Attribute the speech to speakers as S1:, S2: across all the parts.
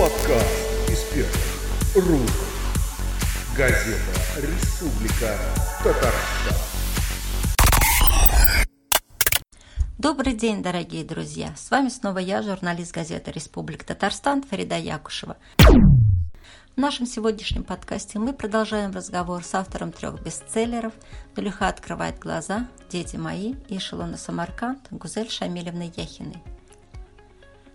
S1: Подкаст из первых рук. Газета «Республика Татарстан».
S2: Добрый день, дорогие друзья! С вами снова я, журналист газеты «Республика Татарстан» Фарида Якушева. В нашем сегодняшнем подкасте мы продолжаем разговор с автором трех бестселлеров «Дулюха открывает глаза», «Дети мои» и «Эшелона Самарканд» Гузель Шамилевной Яхиной.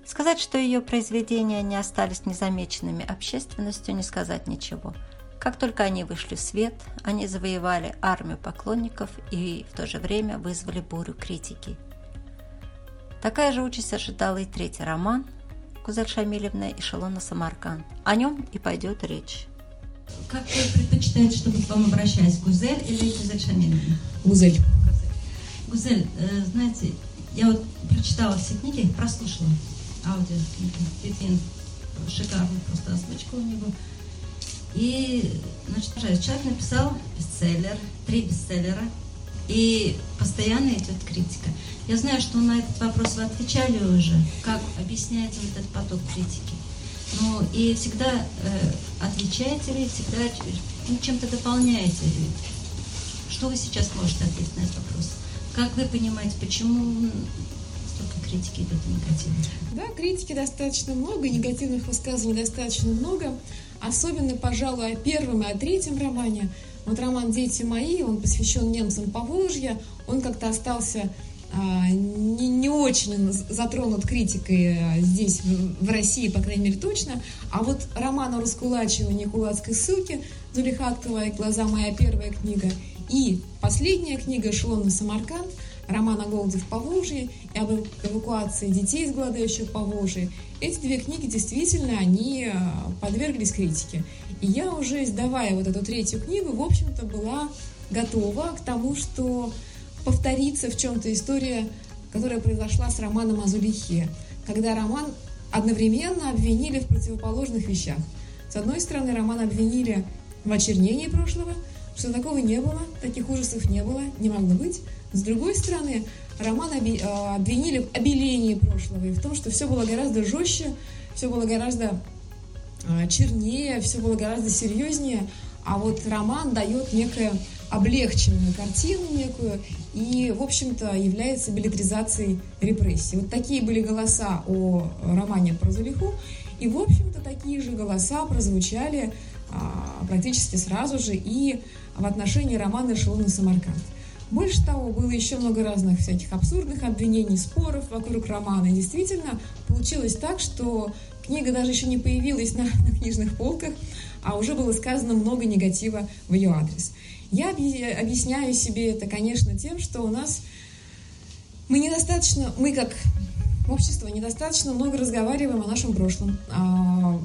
S2: Сказать, что ее произведения не остались незамеченными общественностью, не сказать ничего. Как только они вышли в свет, они завоевали армию поклонников и в то же время вызвали бурю критики. Такая же участь ожидала и третий роман Гузель Шамилевна «Эшелона Самарканд». О нем и пойдет речь.
S3: Как вы предпочитаете, чтобы к вам обращались, Гузель или Гузель Шамилевна?
S4: Гузель.
S3: Гузель, э, знаете, я вот прочитала все книги, прослушала аудиокниги. Петин шикарная просто озвучка у него. И, значит, человек написал бестселлер, три бестселлера, и постоянно идет критика. Я знаю, что на этот вопрос вы отвечали уже, как объясняете вот этот поток критики. Ну и всегда э, отвечаете ли, всегда ну, чем-то дополняете. Что вы сейчас можете ответить на этот вопрос? Как вы понимаете, почему критики идет негативно?
S4: Да, критики достаточно много, негативных высказываний достаточно много. Особенно, пожалуй, о первом и о третьем романе. Вот роман «Дети мои», он посвящен немцам Поволжья. Он как-то остался а, не, не очень затронут критикой а, здесь, в, в России, по крайней мере, точно. А вот роман о раскулачивании кулацкой ссылки «Зулиха открывает глаза. Моя первая книга» и последняя книга «Эшелон на Самарканд», роман о голоде в Поволжье и об эвакуации детей из голодающих Поволжья. Эти две книги действительно, они а, подверглись критике. И я уже, издавая вот эту третью книгу, в общем-то, была готова к тому, что повторится в чем-то история, которая произошла с романом о Зулихе, когда роман одновременно обвинили в противоположных вещах. С одной стороны, роман обвинили в очернении прошлого, что такого не было, таких ужасов не было, не могло быть. С другой стороны, роман а, обвинили в обелении прошлого и в том, что все было гораздо жестче, все было гораздо а, чернее, все было гораздо серьезнее, а вот роман дает некое облегченную картину некую и, в общем-то, является билетризацией репрессий. Вот такие были голоса о романе про Зулиху, и, в общем-то, такие же голоса прозвучали а, практически сразу же и в отношении романа «Эшелон Самарканд». Больше того, было еще много разных всяких абсурдных обвинений, споров вокруг романа. И действительно, получилось так, что книга даже еще не появилась на, на книжных полках, а уже было сказано много негатива в ее адрес. Я объясняю себе это, конечно, тем, что у нас мы недостаточно, мы как общество недостаточно много разговариваем о нашем прошлом. А,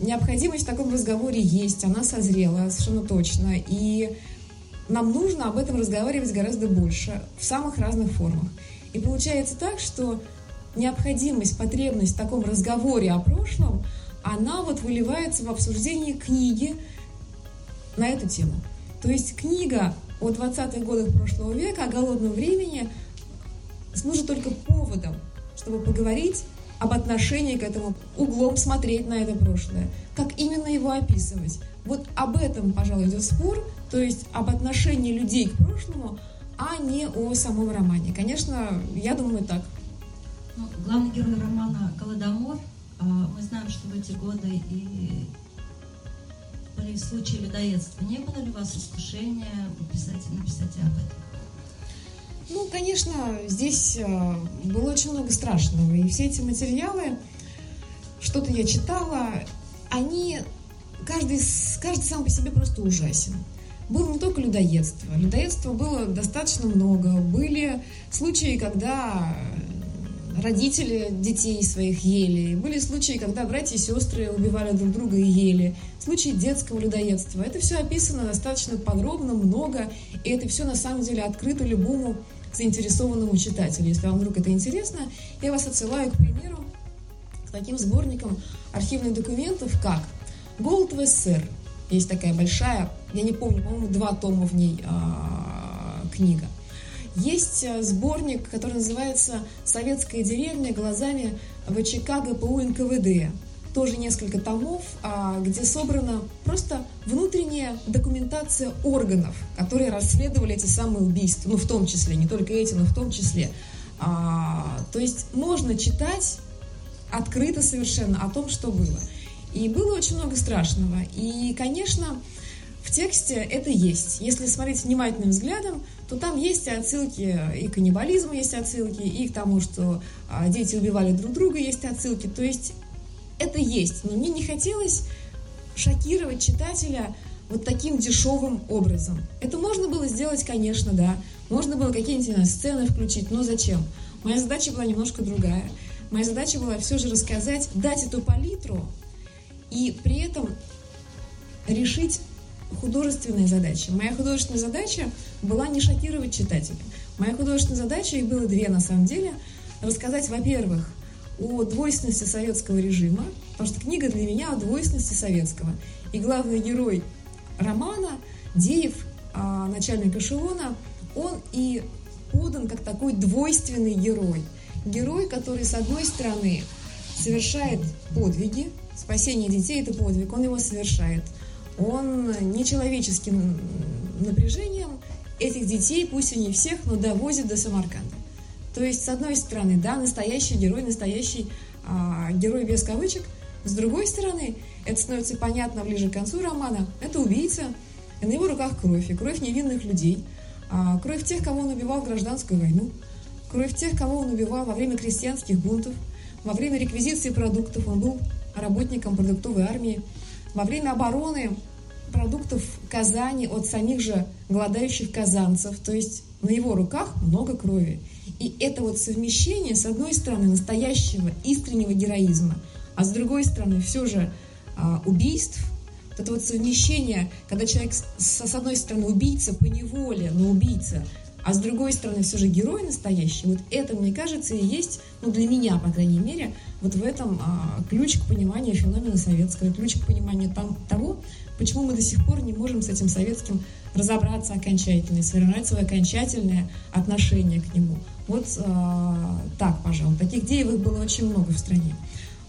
S4: необходимость в таком разговоре есть, она созрела совершенно точно. И нам нужно об этом разговаривать гораздо больше, в самых разных формах. И получается так, что необходимость, потребность в таком разговоре о прошлом, она вот выливается в обсуждении книги на эту тему. То есть книга о 20-х годах прошлого века, о голодном времени, служит только поводом, чтобы поговорить об отношении к этому, углом смотреть на это прошлое, как именно его описывать. Вот об этом, пожалуй, идет спор, то есть об отношении людей к прошлому, а не о самом романе. Конечно, я думаю так.
S3: Ну, главный герой романа «Голодомор», а, мы знаем, что в эти годы и были случаи людоедства. Не было ли у вас искушения написать, написать об этом?
S4: Ну, конечно, здесь э, было очень много страшного. И все эти материалы, что-то я читала, они, каждый, каждый сам по себе просто ужасен. Было не только людоедство. Людоедства было достаточно много. Были случаи, когда родители детей своих ели. Были случаи, когда братья и сестры убивали друг друга и ели. Случаи детского людоедства. Это все описано достаточно подробно, много, и это все на самом деле открыто любому заинтересованному читателю. Если вам вдруг это интересно, я вас отсылаю, к примеру, к таким сборникам архивных документов, как «Голод в СССР». Есть такая большая, я не помню, по-моему, два тома в ней а, книга. Есть э, сборник, который называется «Советская деревня глазами ВЧК ГПУ НКВД». тоже несколько томов, а, где собрана просто внутренняя документация органов, которые расследовали эти самые убийства, ну, в том числе, не только эти, но в том числе. А, то есть можно читать открыто совершенно о том, что было. И было очень много страшного. И, конечно, в тексте это есть. Если смотреть внимательным взглядом, то там есть отсылки и к каннибализму есть отсылки, и к тому, что а, дети убивали друг друга, есть отсылки. То есть это есть. Но мне не хотелось шокировать читателя вот таким дешевым образом. Это можно было сделать, конечно, да. Можно было какие-нибудь сцены включить, но зачем? Моя задача была немножко другая. Моя задача была все же рассказать, дать эту палитру и при этом решить художественные задачи. Моя художественная задача была не шокировать читателя. Моя художественная задача, их было две на самом деле, рассказать, во-первых, о двойственности советского режима, потому что книга для меня о двойственности советского. И главный герой романа, Деев, а, начальник эшелона, он и подан как такой двойственный герой. Герой, который, с одной стороны, совершает подвиги, спасение детей – это подвиг, он его совершает. Он нечеловеческим напряжением этих детей, пусть и не всех, но довозит до Самарканда. То есть, с одной стороны, да, настоящий герой, настоящий а, герой без кавычек. С другой стороны, это становится понятно ближе к концу романа, это убийца, и на его руках кровь, и кровь невинных людей, а, кровь тех, кого он убивал в гражданскую войну, кровь тех, кого он убивал во время крестьянских бунтов, во время реквизиции продуктов, он был работником продуктовой армии, во время обороны продуктов Казани от самих же голодающих казанцев, то есть на его руках много крови. И это вот совмещение, с одной стороны, настоящего искреннего героизма, а с другой стороны, все же а, убийств, это вот совмещение, когда человек с, с одной стороны убийца по неволе, но убийца, а с другой стороны все же герой настоящий, вот это, мне кажется, и есть, ну для меня, по крайней мере, вот в этом а, ключ к пониманию феномена советского, ключ к пониманию там, того, почему мы до сих пор не можем с этим советским разобраться окончательно, сформировать свое окончательное отношение к нему. Вот а, так, пожалуй. Таких деевых было очень много в стране.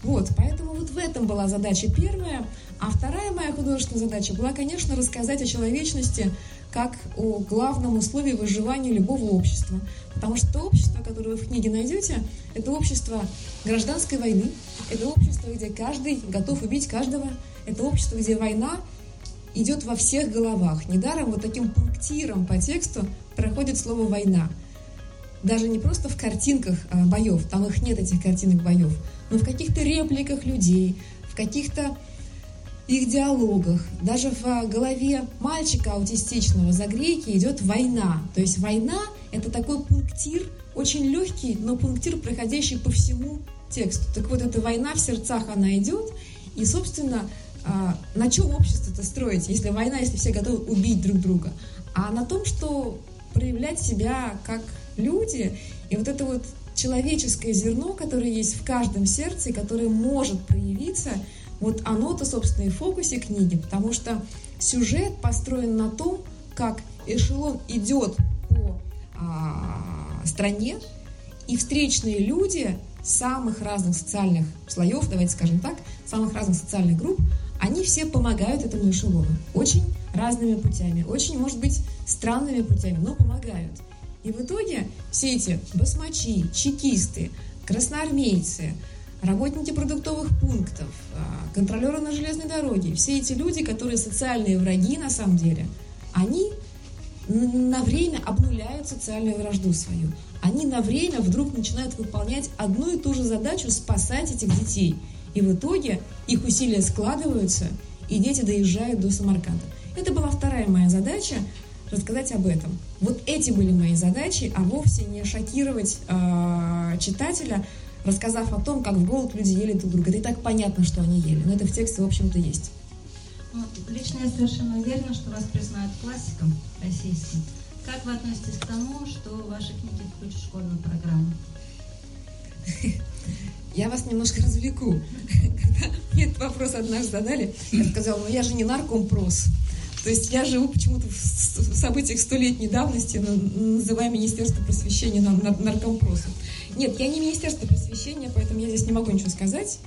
S4: Вот, поэтому вот в этом была задача первая. А вторая моя художественная задача была, конечно, рассказать о человечности как о главном условии выживания любого общества. Потому что то общество, которое вы в книге найдете, это общество гражданской войны, это общество, где каждый готов убить каждого, это общество, где война идет во всех головах. Недаром вот таким пунктиром по тексту проходит слово «война». Даже не просто в картинках а, боев, там их нет, этих картинок боев, но в каких-то репликах людей, в каких-то их диалогах, даже в а, голове мальчика аутистичного за грейки идет война. То есть война – это такой пунктир, очень легкий, но пунктир, проходящий по всему тексту. Так вот, эта война в сердцах, она идет, и, собственно, а, на чем общество-то строить, если война, если все готовы убить друг друга? А на том, что проявлять себя как люди, и вот это вот человеческое зерно, которое есть в каждом сердце, которое может проявиться, вот оно-то, собственно, и в фокусе книги, потому что сюжет построен на том, как эшелон идет по а, стране, и встречные люди самых разных социальных слоев, давайте скажем так, самых разных социальных групп, они все помогают этому эшелону. Очень разными путями, очень, может быть, странными путями, но помогают. И в итоге все эти басмачи, чекисты, красноармейцы, работники продуктовых пунктов, а, контролеры на железной дороге, все эти люди, которые социальные враги на самом деле, они на время обнуляют социальную вражду свою. Они на время вдруг начинают выполнять одну и ту же задачу спасать этих детей – и в итоге их усилия складываются, и дети доезжают до Самарканда. Это была вторая моя задача рассказать об этом. Вот эти были мои задачи, а вовсе не шокировать э, читателя, рассказав о том, как в голод люди ели друг друга. Это и так понятно, что они ели, но это в тексте, в общем-то, есть.
S3: Ну, лично я совершенно уверена, что вас признают классиком российским. Как вы относитесь к тому, что ваши книги включат в школьную программу?
S4: Я вас немножко развлеку. Когда мне этот вопрос однажды задали, я сказала, ну я же не наркомпрос. То есть я живу почему-то в событиях столетней давности, называя Министерство просвещения наркомпросом. Нет, я не Министерство просвещения, поэтому я здесь не могу ничего сказать.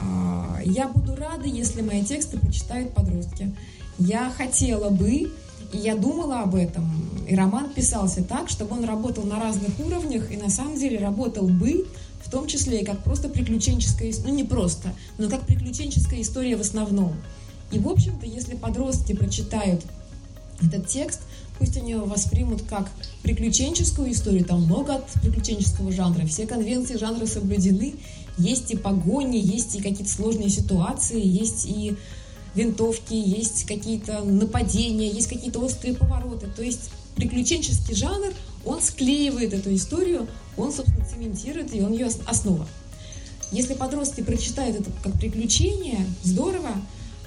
S4: А, я буду рада, если мои тексты прочитают подростки. Я хотела бы, и я думала об этом, и роман писался так, чтобы он работал на разных уровнях, и на самом деле работал бы, в том числе и как просто приключенческая, ну не просто, но как приключенческая история в основном. И, в общем-то, если подростки прочитают этот текст, пусть они его воспримут как приключенческую историю, там много от приключенческого жанра, все конвенции жанра соблюдены, есть и погони, есть и какие-то сложные ситуации, есть и винтовки, есть какие-то нападения, есть какие-то острые повороты. То есть приключенческий жанр, он склеивает эту историю, он, собственно, цементирует, и он ее основа. Если подростки прочитают это как приключение, здорово,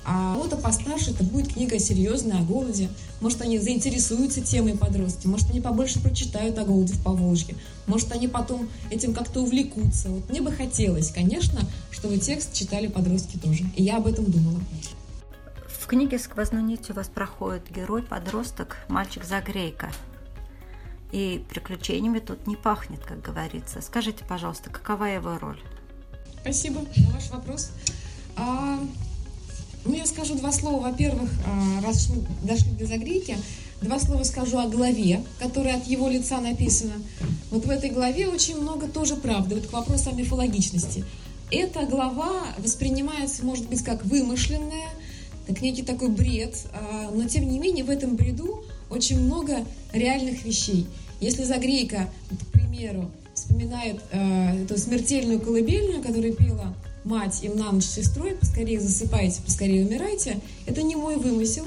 S4: а кого-то постарше это будет книга серьезная о голоде. Может, они заинтересуются темой подростки, может, они побольше прочитают о голоде в Поволжье, может, они потом этим как-то увлекутся. Вот мне бы хотелось, конечно, чтобы текст читали подростки тоже. И я об этом думала.
S2: В книге «Сквозной нитью» у вас проходит герой-подросток, мальчик-загрейка. И приключениями тут не пахнет, как говорится. Скажите, пожалуйста, какова его роль?
S4: Спасибо за ваш вопрос. А, ну, я скажу два слова. Во-первых, а, раз мы дошли до загрейки, два слова скажу о главе, которая от его лица написана. Вот в этой главе очень много тоже правды. Вот к вопросу о мифологичности. Эта глава воспринимается, может быть, как вымышленная, как некий такой бред, а, но тем не менее в этом бреду очень много реальных вещей. Если Загрейка, к примеру, вспоминает э, эту смертельную колыбельную, которую пела мать им на ночь сестрой, поскорее засыпайте, поскорее умирайте, это не мой вымысел.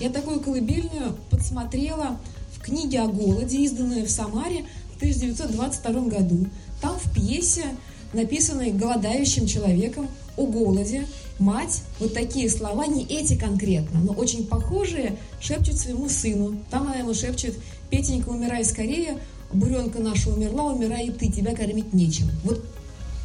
S4: Я такую колыбельную подсмотрела в книге о голоде, изданной в Самаре в 1922 году. Там в пьесе, написанной голодающим человеком о голоде, мать вот такие слова, не эти конкретно, но очень похожие, шепчет своему сыну. Там она ему шепчет, Петенька, умирай скорее, буренка наша умерла, умирай и ты, тебя кормить нечем. Вот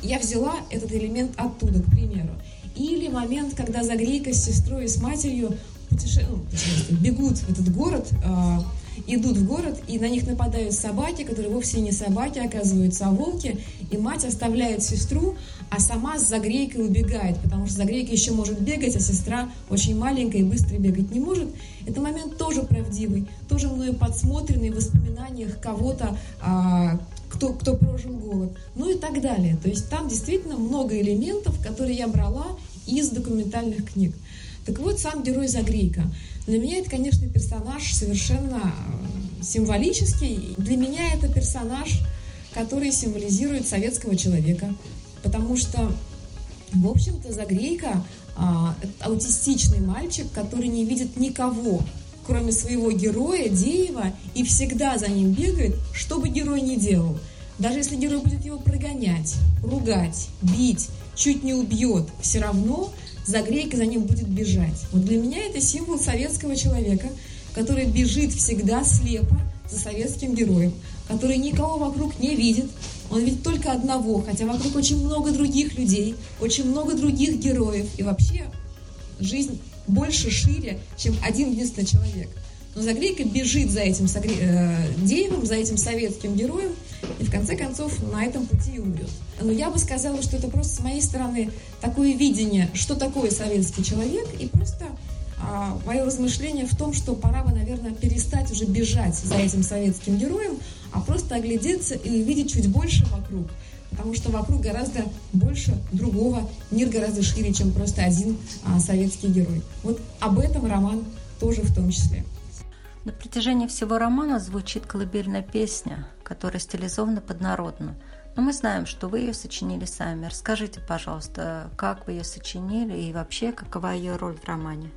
S4: я взяла этот элемент оттуда, к примеру. Или момент, когда Загрейка с сестрой и с матерью путеше... ну, бегут в этот город, э, идут в город, и на них нападают собаки, которые вовсе не собаки, оказываются, а волки, и мать оставляет сестру, а сама с Загрейкой убегает, потому что Загрейка еще может бегать, а сестра очень маленькая и быстро бегать не может. Это момент тоже правдивый, тоже мною подсмотренный в воспоминаниях кого-то, э, кто, кто прожил голод, ну и так далее. То есть там действительно много элементов, которые я брала из документальных книг. Так вот, сам герой Загрейка. Для меня это, конечно, персонаж совершенно э, символический. Для меня это персонаж, который символизирует советского человека. Потому что, в общем-то, Загрейка а, аутистичный мальчик, который не видит никого, кроме своего героя, Деева, и всегда за ним бегает, что бы герой ни делал. Даже если герой будет его прогонять, ругать, бить, чуть не убьет, все равно Загрейка за ним будет бежать. Вот для меня это символ советского человека, который бежит всегда слепо за советским героем, который никого вокруг не видит, он видит только одного, хотя вокруг очень много других людей, очень много других героев, и вообще жизнь больше, шире, чем один единственный человек. Но Загрейка бежит за этим э, Деевым, за этим советским героем, и в конце концов на этом пути и умрет. Но я бы сказала, что это просто с моей стороны такое видение, что такое советский человек, и просто а, мое размышление в том, что пора бы, наверное, перестать уже бежать за этим советским героем, а просто оглядеться и увидеть чуть больше вокруг потому что вокруг гораздо больше другого, мир гораздо шире, чем просто один а, советский герой. Вот об этом роман тоже в том числе.
S2: На протяжении всего романа звучит колыбельная песня, которая стилизована под народную. Но мы знаем, что вы ее сочинили сами. Расскажите, пожалуйста, как вы ее сочинили и вообще какова ее роль в романе?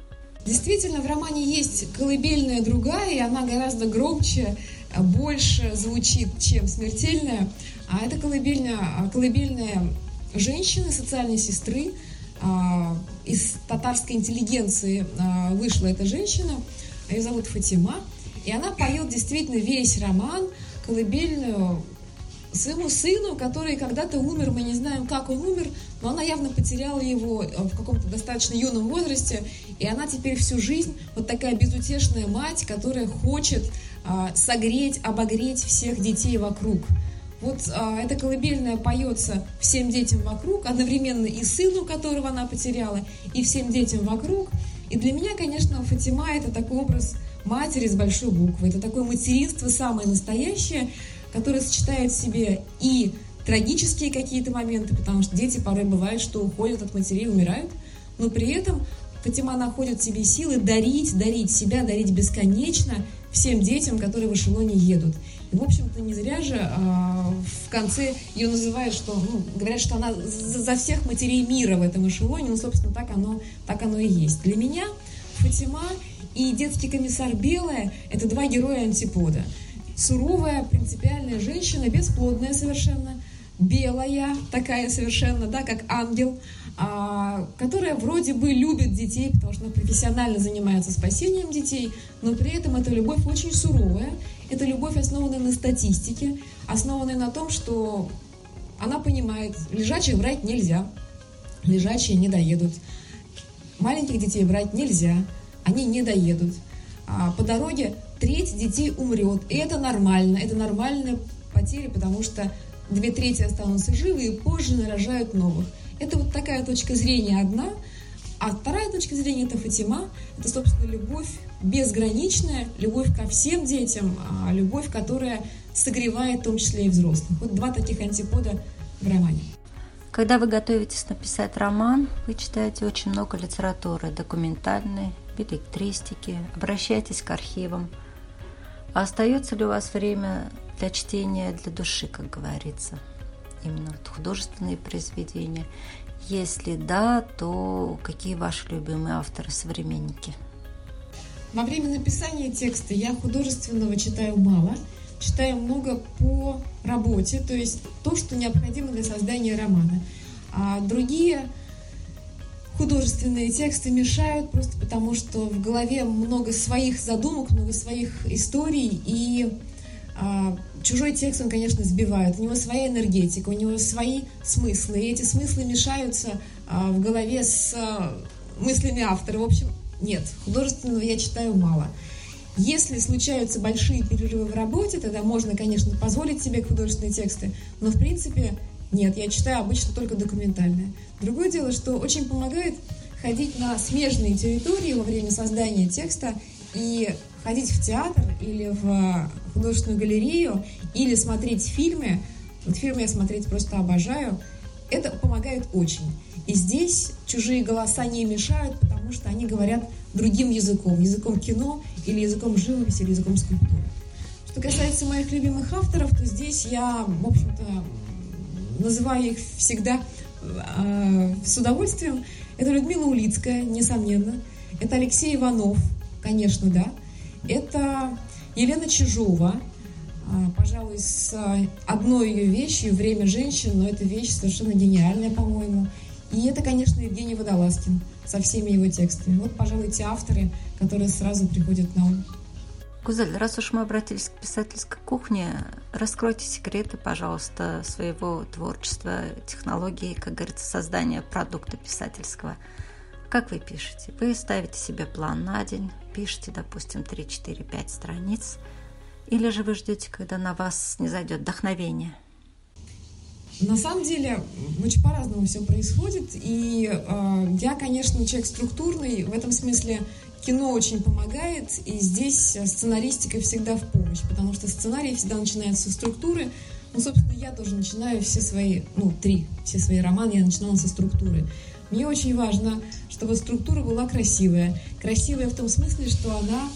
S4: Действительно, в романе есть колыбельная другая, и она гораздо громче, больше звучит, чем смертельная. А это колыбельная, а, колыбельная женщины, социальной сестры. А, из татарской интеллигенции а, вышла эта женщина. Ее зовут Фатима. И она поет действительно весь роман, колыбельную своему сыну, который когда-то умер, мы не знаем, как он умер, но она явно потеряла его в каком-то достаточно юном возрасте, и она теперь всю жизнь вот такая безутешная мать, которая хочет согреть, обогреть всех детей вокруг. Вот а, эта колыбельная поется всем детям вокруг, одновременно и сыну, которого она потеряла, и всем детям вокруг. И для меня, конечно, Фатима это такой образ матери с большой буквы. Это такое материнство самое настоящее, которое сочетает в себе и трагические какие-то моменты, потому что дети порой бывают, что уходят от матерей, умирают, но при этом Фатима находит в себе силы дарить, дарить себя, дарить бесконечно всем детям, которые в эшелоне едут. В общем-то, не зря же а, в конце ее называют, что, ну, говорят, что она за, за всех матерей мира в этом эшелоне, ну, собственно, так оно, так оно и есть. Для меня Фатима и детский комиссар Белая – это два героя антипода. Суровая, принципиальная женщина, бесплодная совершенно, белая такая совершенно, да, как ангел, а, которая вроде бы любит детей, потому что она профессионально занимается спасением детей, но при этом эта любовь очень суровая, это любовь, основанная на статистике, основанная на том, что она понимает, лежачих брать нельзя, лежачие не доедут. Маленьких детей брать нельзя, они не доедут. А по дороге треть детей умрет, и это нормально, это нормальная потеря, потому что две трети останутся живы и позже нарожают новых. Это вот такая точка зрения одна, а вторая точка зрения – это Фатима, это, собственно, любовь безграничная, любовь ко всем детям, а любовь, которая согревает в том числе и взрослых. Вот два таких антипода в романе.
S2: Когда вы готовитесь написать роман, вы читаете очень много литературы, документальной, билетристики, обращаетесь к архивам. А остается ли у вас время для чтения для души, как говорится? Именно вот художественные произведения. Если да, то какие ваши любимые авторы, современники?
S4: Во время написания текста я художественного читаю мало, читаю много по работе, то есть то, что необходимо для создания романа. А другие художественные тексты мешают просто потому, что в голове много своих задумок, много своих историй, и чужой текст, он, конечно, сбивает. У него своя энергетика, у него свои смыслы, и эти смыслы мешаются а, в голове с а, мыслями автора. В общем, нет, художественного я читаю мало. Если случаются большие перерывы в работе, тогда можно, конечно, позволить себе художественные тексты, но, в принципе, нет, я читаю обычно только документальное. Другое дело, что очень помогает ходить на смежные территории во время создания текста и ходить в театр или в художественную галерею, или смотреть фильмы. Вот фильмы я смотреть просто обожаю. Это помогает очень. И здесь чужие голоса не мешают, потому что они говорят другим языком, языком кино или языком живописи, или языком скульптуры. Что касается моих любимых авторов, то здесь я, в общем-то, называю их всегда э, с удовольствием. Это Людмила Улицкая, несомненно. Это Алексей Иванов, конечно, да. Это Елена Чижова, а, пожалуй, с одной ее вещью «Время женщин», но эта вещь совершенно гениальная, по-моему. И это, конечно, Евгений Водолазкин со всеми его текстами. Вот, пожалуй, те авторы, которые сразу приходят на ум.
S2: Гузель, раз уж мы обратились к писательской кухне, раскройте секреты, пожалуйста, своего творчества, технологии, как говорится, создания продукта писательского. Как вы пишете? Вы ставите себе план на день, пишете, допустим, 3, 4, 5 страниц, или же вы ждете, когда на вас не зайдет вдохновение –
S4: на самом деле очень по-разному все происходит, и э, я, конечно, человек структурный, в этом смысле кино очень помогает, и здесь сценаристика всегда в помощь, потому что сценарий всегда начинается со структуры. Ну, собственно, я тоже начинаю все свои, ну, три, все свои романы я начинала со структуры. Мне очень важно, чтобы структура была красивая. Красивая в том смысле, что она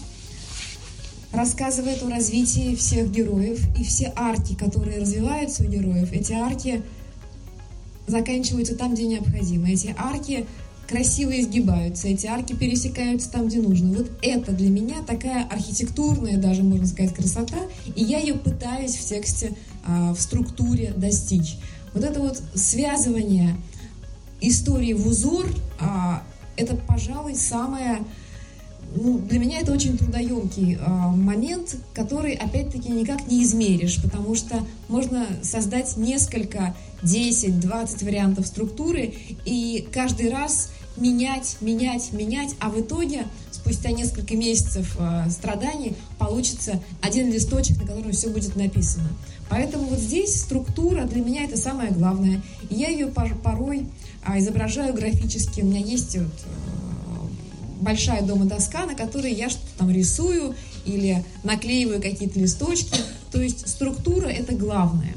S4: рассказывает о развитии всех героев, и все арки, которые развиваются у героев, эти арки заканчиваются там, где необходимо. Эти арки красиво изгибаются, эти арки пересекаются там, где нужно. Вот это для меня такая архитектурная, даже можно сказать, красота, и я ее пытаюсь в тексте, а, в структуре достичь. Вот это вот связывание истории в узор, а, это, пожалуй, самое ну, для меня это очень трудоемкий э, момент, который, опять-таки, никак не измеришь, потому что можно создать несколько, 10-20 вариантов структуры и каждый раз менять, менять, менять, а в итоге спустя несколько месяцев э, страданий получится один листочек, на котором все будет написано. Поэтому вот здесь структура для меня это самое главное. И я ее порой а, изображаю графически. У меня есть вот э, большая дома доска, на которой я что-то там рисую или наклеиваю какие-то листочки. То есть структура это главное.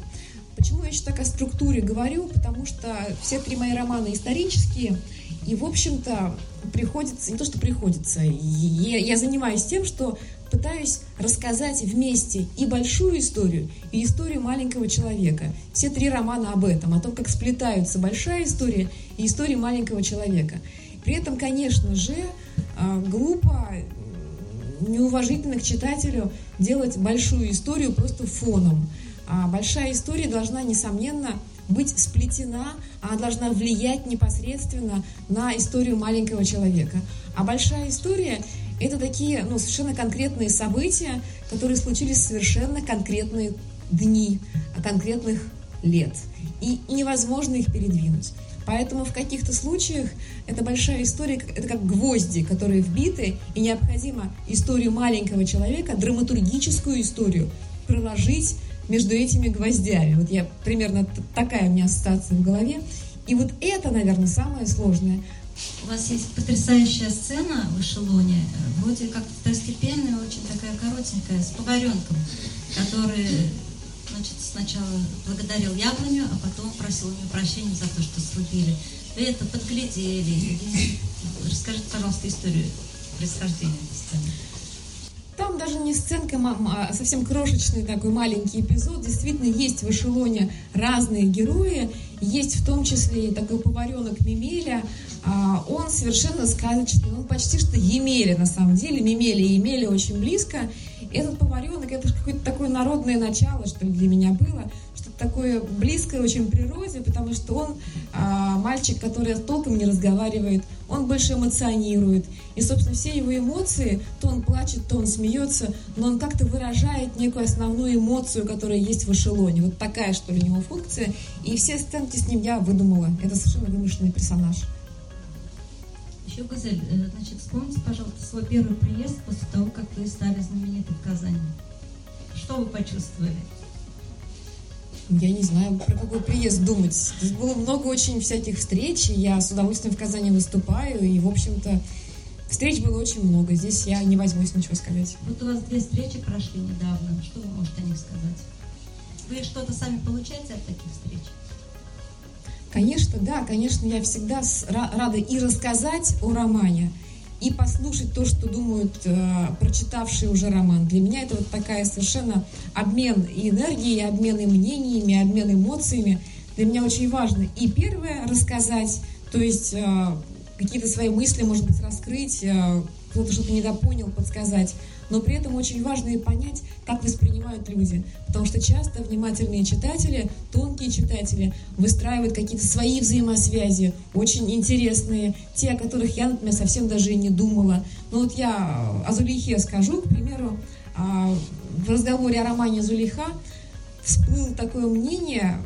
S4: Почему я еще так о структуре говорю? Потому что все три мои романа исторические, и, в общем-то, приходится, не то, что приходится, я, я занимаюсь тем, что пытаюсь рассказать вместе и большую историю, и историю маленького человека. Все три романа об этом, о том, как сплетаются большая история и история маленького человека. При этом, конечно же, а, глупо, неуважительно к читателю делать большую историю просто фоном. А большая история должна, несомненно, быть сплетена, она должна влиять непосредственно на историю маленького человека. А большая история – это такие ну, совершенно конкретные события, которые случились в совершенно конкретные дни, конкретных лет. И невозможно их передвинуть. Поэтому в каких-то случаях эта большая история, это как гвозди, которые вбиты, и необходимо историю маленького человека, драматургическую историю, проложить между этими гвоздями. Вот я примерно такая у меня ассоциация в голове. И вот это, наверное, самое сложное.
S3: У вас есть потрясающая сцена в эшелоне, вроде как второстепенная, очень такая коротенькая, с поваренком, который значит, сначала благодарил яблоню, а потом просил у нее прощения за то, что срубили. Вы это подглядели. Расскажите, пожалуйста, историю происхождения этой сцены.
S4: Там даже не сценка, а совсем крошечный такой маленький эпизод. Действительно, есть в эшелоне разные герои. Есть в том числе и такой поваренок Мемеля. А, он совершенно сказочный. Он почти что Емеля на самом деле. Мемеля и Емеля очень близко. Этот поваренок, это какое-то такое народное начало, что ли, для меня было такое близкое очень природе, потому что он а, мальчик, который толком не разговаривает, он больше эмоционирует. И, собственно, все его эмоции, то он плачет, то он смеется, но он как-то выражает некую основную эмоцию, которая есть в эшелоне. Вот такая, что ли, у него функция. И все сценки с ним я выдумала. Это совершенно вымышленный персонаж.
S3: Еще, Газель, э, значит, вспомните, пожалуйста, свой первый приезд после того, как вы стали знамениты в Казани. Что вы почувствовали?
S4: я не знаю, про какой приезд думать. Здесь было много очень всяких встреч, я с удовольствием в Казани выступаю, и, в общем-то, встреч было очень много. Здесь я не возьмусь ничего сказать.
S3: Вот у вас две встречи прошли недавно. Что вы можете о них сказать? Вы что-то сами получаете от таких встреч?
S4: Конечно, да, конечно, я всегда рада и рассказать о романе, и послушать то, что думают э, прочитавшие уже роман. Для меня это вот такая совершенно обмен и энергией, обмен мнениями, обмен эмоциями. Для меня очень важно и первое рассказать, то есть э, какие-то свои мысли, может быть, раскрыть, э, кто-то что-то недопонял, подсказать но при этом очень важно и понять, как воспринимают люди. Потому что часто внимательные читатели, тонкие читатели выстраивают какие-то свои взаимосвязи, очень интересные, те, о которых я, например, совсем даже и не думала. Но вот я о Зулейхе скажу, к примеру, а, в разговоре о романе Зулейха всплыло такое мнение,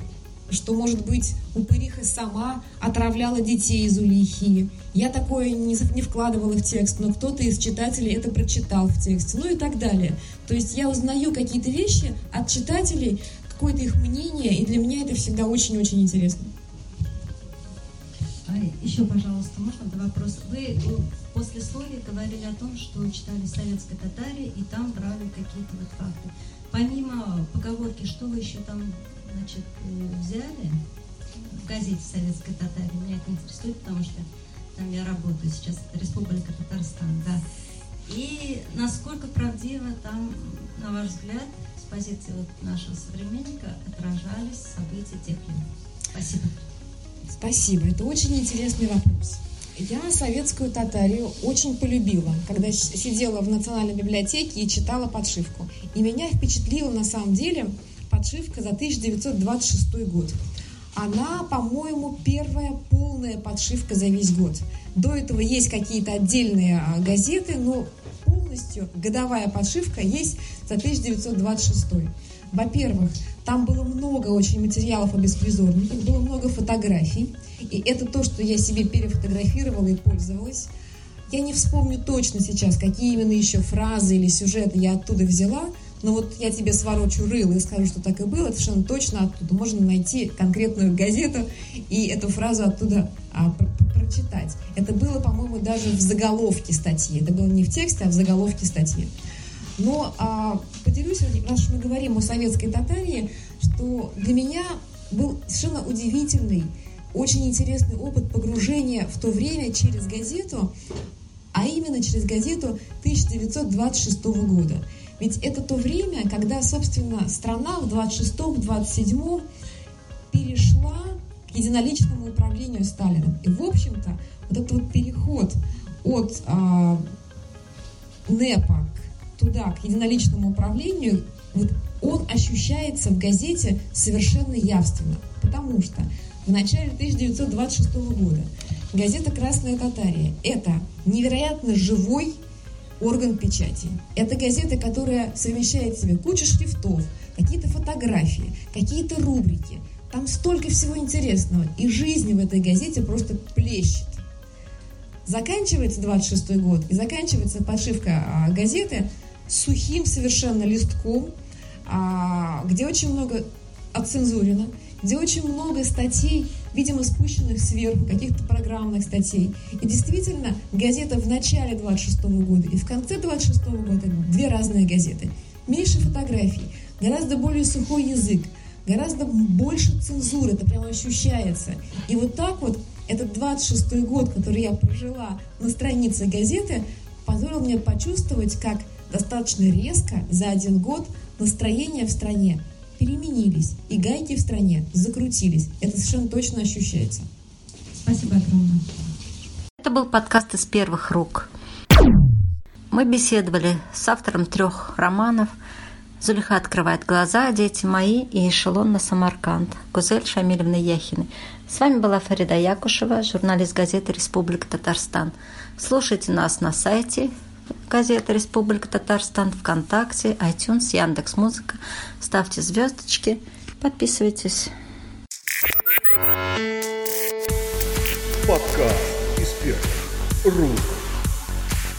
S4: что, может быть, упыриха сама отравляла детей из Улихи. Я такое не, не вкладывала в текст, но кто-то из читателей это прочитал в тексте, ну и так далее. То есть я узнаю какие-то вещи от читателей, какое-то их мнение, и для меня это всегда очень-очень интересно.
S3: А еще, пожалуйста, можно два вопроса? Вы после послесловии говорили о том, что читали советской татаре, и там брали какие-то вот факты. Помимо поговорки, что вы еще там значит, э, взяли в газете «Советская Татария». Меня это интересует, потому что там я работаю сейчас, Республика Татарстан, да. И насколько правдиво там, на ваш взгляд, с позиции вот нашего современника отражались события тех лет? Спасибо.
S4: Спасибо. Это очень интересный вопрос. Я советскую татарию очень полюбила, когда сидела в Национальной библиотеке и читала подшивку. И меня впечатлило на самом деле подшивка за 1926 год. Она, по-моему, первая полная подшивка за весь год. До этого есть какие-то отдельные а, газеты, но полностью годовая подшивка есть за 1926. Во-первых, там было много очень материалов о беспризорниках, было много фотографий. И это то, что я себе перефотографировала и пользовалась. Я не вспомню точно сейчас, какие именно еще фразы или сюжеты я оттуда взяла, но вот я тебе сворочу рыло и скажу, что так и было, совершенно точно оттуда можно найти конкретную газету и эту фразу оттуда а, про прочитать. Это было, по-моему, даже в заголовке статьи. Это было не в тексте, а в заголовке статьи. Но а, поделюсь, раз мы говорим о советской Татарии, что для меня был совершенно удивительный, очень интересный опыт погружения в то время через газету, а именно через газету 1926 года. Ведь это то время, когда, собственно, страна в 26-27 перешла к единоличному управлению Сталиным. И, в общем-то, вот этот вот переход от э, НЭПа к, туда, к единоличному управлению, вот он ощущается в газете совершенно явственно. Потому что в начале 1926 года газета «Красная Татария» — это невероятно живой орган печати. Это газета, которая совмещает в себе кучу шрифтов, какие-то фотографии, какие-то рубрики. Там столько всего интересного. И жизнь в этой газете просто плещет. Заканчивается 26 год, и заканчивается подшивка а, газеты сухим совершенно листком, а, где очень много отцензурено, где очень много статей, видимо, спущенных сверху, каких-то программных статей. И действительно, газета в начале 26 года и в конце 26 года две разные газеты. Меньше фотографий, гораздо более сухой язык, гораздо больше цензуры, это прямо ощущается. И вот так вот этот 26 год, который я прожила на странице газеты, позволил мне почувствовать, как достаточно резко за один год настроения в стране переменились, и гайки в стране закрутились. Это совершенно точно ощущается.
S3: Спасибо огромное.
S2: Это был подкаст из первых рук. Мы беседовали с автором трех романов «Зулиха открывает глаза», «Дети мои» и «Эшелон на Самарканд» Гузель Шамилевны Яхиной. С вами была Фарида Якушева, журналист газеты «Республика Татарстан». Слушайте нас на сайте газета «Республика Татарстан», ВКонтакте, iTunes, Яндекс Музыка. Ставьте звездочки, подписывайтесь.
S1: Подкаст рук.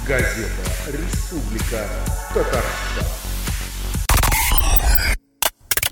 S1: Газета «Республика Татарстан».